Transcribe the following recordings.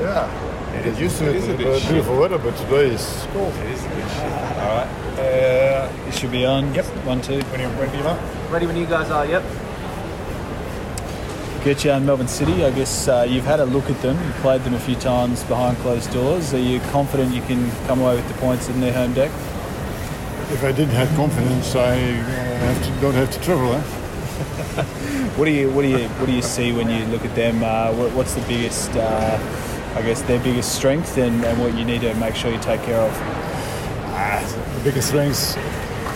Yeah, It get is- used to it it. is a bit uh, beautiful weather, but today is cold. It is a bit shit. All right. Uh, It should be on. Yep. One, two. When you're ready, you are. Ready when you guys are, yep. Get you on Melbourne City. I guess uh, you've had a look at them. You've played them a few times behind closed doors. Are you confident you can come away with the points in their home deck? If I didn't have confidence, I uh, have to, don't have to travel. Eh? What do you what do you what do you see when you look at them? Uh, what, what's the biggest, uh, I guess, their biggest strength and, and what you need to make sure you take care of? Ah, the biggest strengths.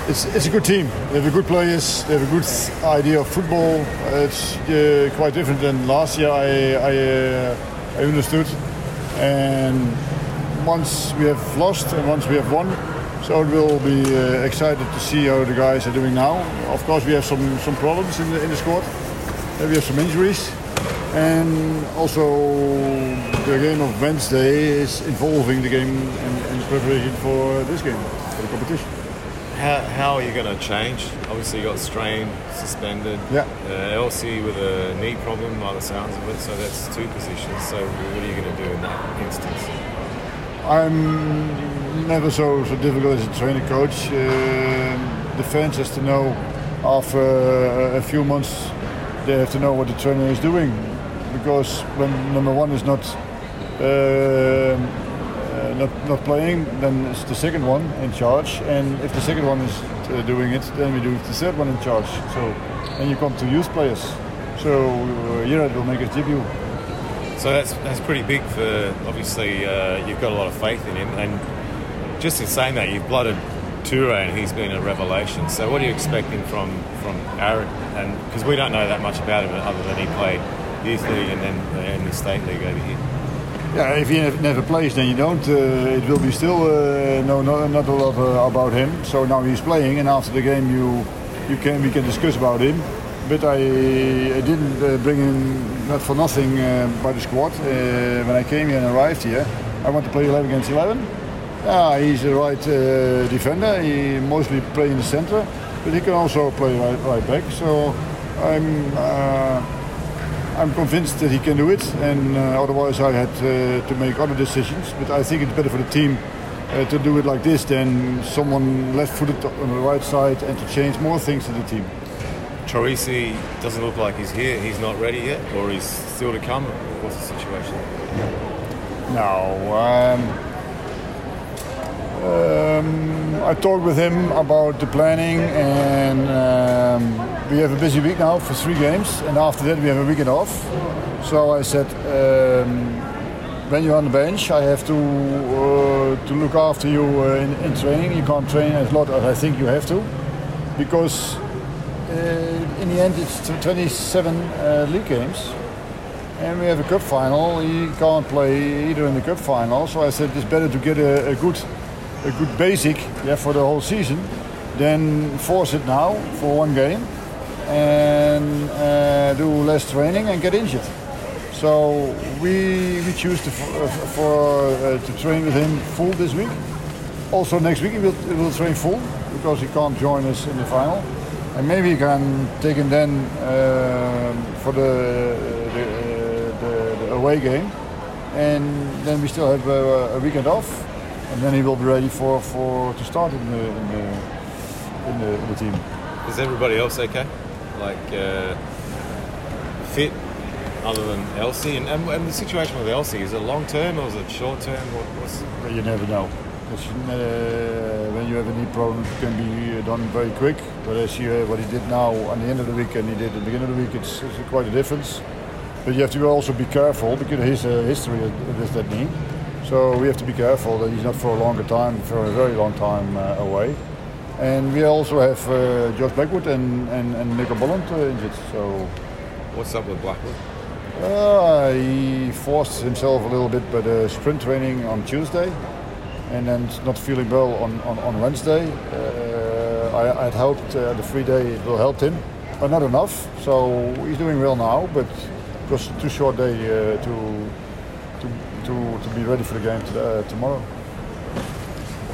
It's, it's a good team. They have good players. They have a good idea of football. It's uh, quite different than last year. I I, uh, I understood. And once we have lost and once we have won, so it will be uh, excited to see how the guys are doing now. Of course, we have some some problems in the in the squad. We have some injuries. And also, the game of Wednesday is involving the game in, in preparation for this game, for the competition. how, how are you going to change? Obviously, you got Strain, suspended. Yeah. Uh, Elsey with a knee problem, by the sounds of it. So that's two positions. So what are you going to do in that instance? I'm never so, so difficult as a training coach. Um, the fans has to know after a few months they have to know what the trainer is doing because when number one is not um, uh, not, not playing, then it's the second one in charge. And if the second one is uh, doing it, then we do the third one in charge. So, and you come to youth players. So uh, it will make a debut. So that's that's pretty big for obviously uh, you've got a lot of faith in him, and just in saying that you've blooded Toure and he's been a revelation. So what are you expecting from from Aaron? And because we don't know that much about him other than he played youth league and then in the state league over here. Yeah, if he never, plays, then you don't. Uh, it will be still uh, no, no, not a lot uh, about him. So now he's playing, and after the game, you you can we can discuss about him. But I, I didn't uh, bring him not for nothing uh, by the squad. Uh, when I came here and arrived here, I want to play 11 against 11. Yeah, he's a right uh, defender. He mostly play in the center, but he can also play right, right back. So I'm. Uh, I'm convinced that he can do it, and uh, otherwise I had uh, to make other decisions. But I think it's better for the team uh, to do it like this than someone left-footed on the right side and to change more things in the team. Troisi doesn't look like he's here. He's not ready yet, or he's still to come. What's the situation? No, um, um, I talked with him about the planning, and um, we have a busy week now for three games, and after that we have a weekend off. So I said, um, when you're on the bench, I have to uh, to look after you uh, in, in training. You can't train as lot as I think you have to, because uh, in the end it's 27 uh, league games. And we have a cup final. He can't play either in the cup final. So I said it's better to get a, a good, a good basic yeah, for the whole season, then force it now for one game and uh, do less training and get injured. So we we choose to uh, for uh, to train with him full this week. Also next week he will, he will train full because he can't join us in the final. And maybe he can take him then um, for the, the, the, the away game. And then we still have a weekend off. And then he will be ready for, for to start in the, in the, in the, in the team. Is everybody else okay? Like uh, fit, other than Elsey? And, and, and the situation with Elsey is it long term or is it short term? What, you never know. Uh, when you have a knee problem, it can be done very quick. But as you, uh, what he did now at the end of the week and he did at the beginning of the week, it's, it's quite a difference. But you have to also be careful because his uh, history with that knee. So we have to be careful that he's not for a longer time, for a very long time uh, away. And we also have uh, Josh Blackwood and, and, and Nico Bolland uh, injured. So what's up with Blackwood? uh, he forced himself a little bit by the sprint training on Tuesday and then not feeling well on, on, on Wednesday. Uh, I, I'd hoped uh, the free day it will help him, but not enough. So he's doing well now, but it was too short day uh, to, to, to, to be ready for the game to, uh, tomorrow.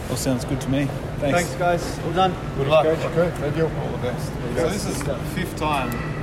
All sounds good to me. Thanks. Thanks, guys. All done. Good luck. Okay, thank you. All the best. So this is the fifth time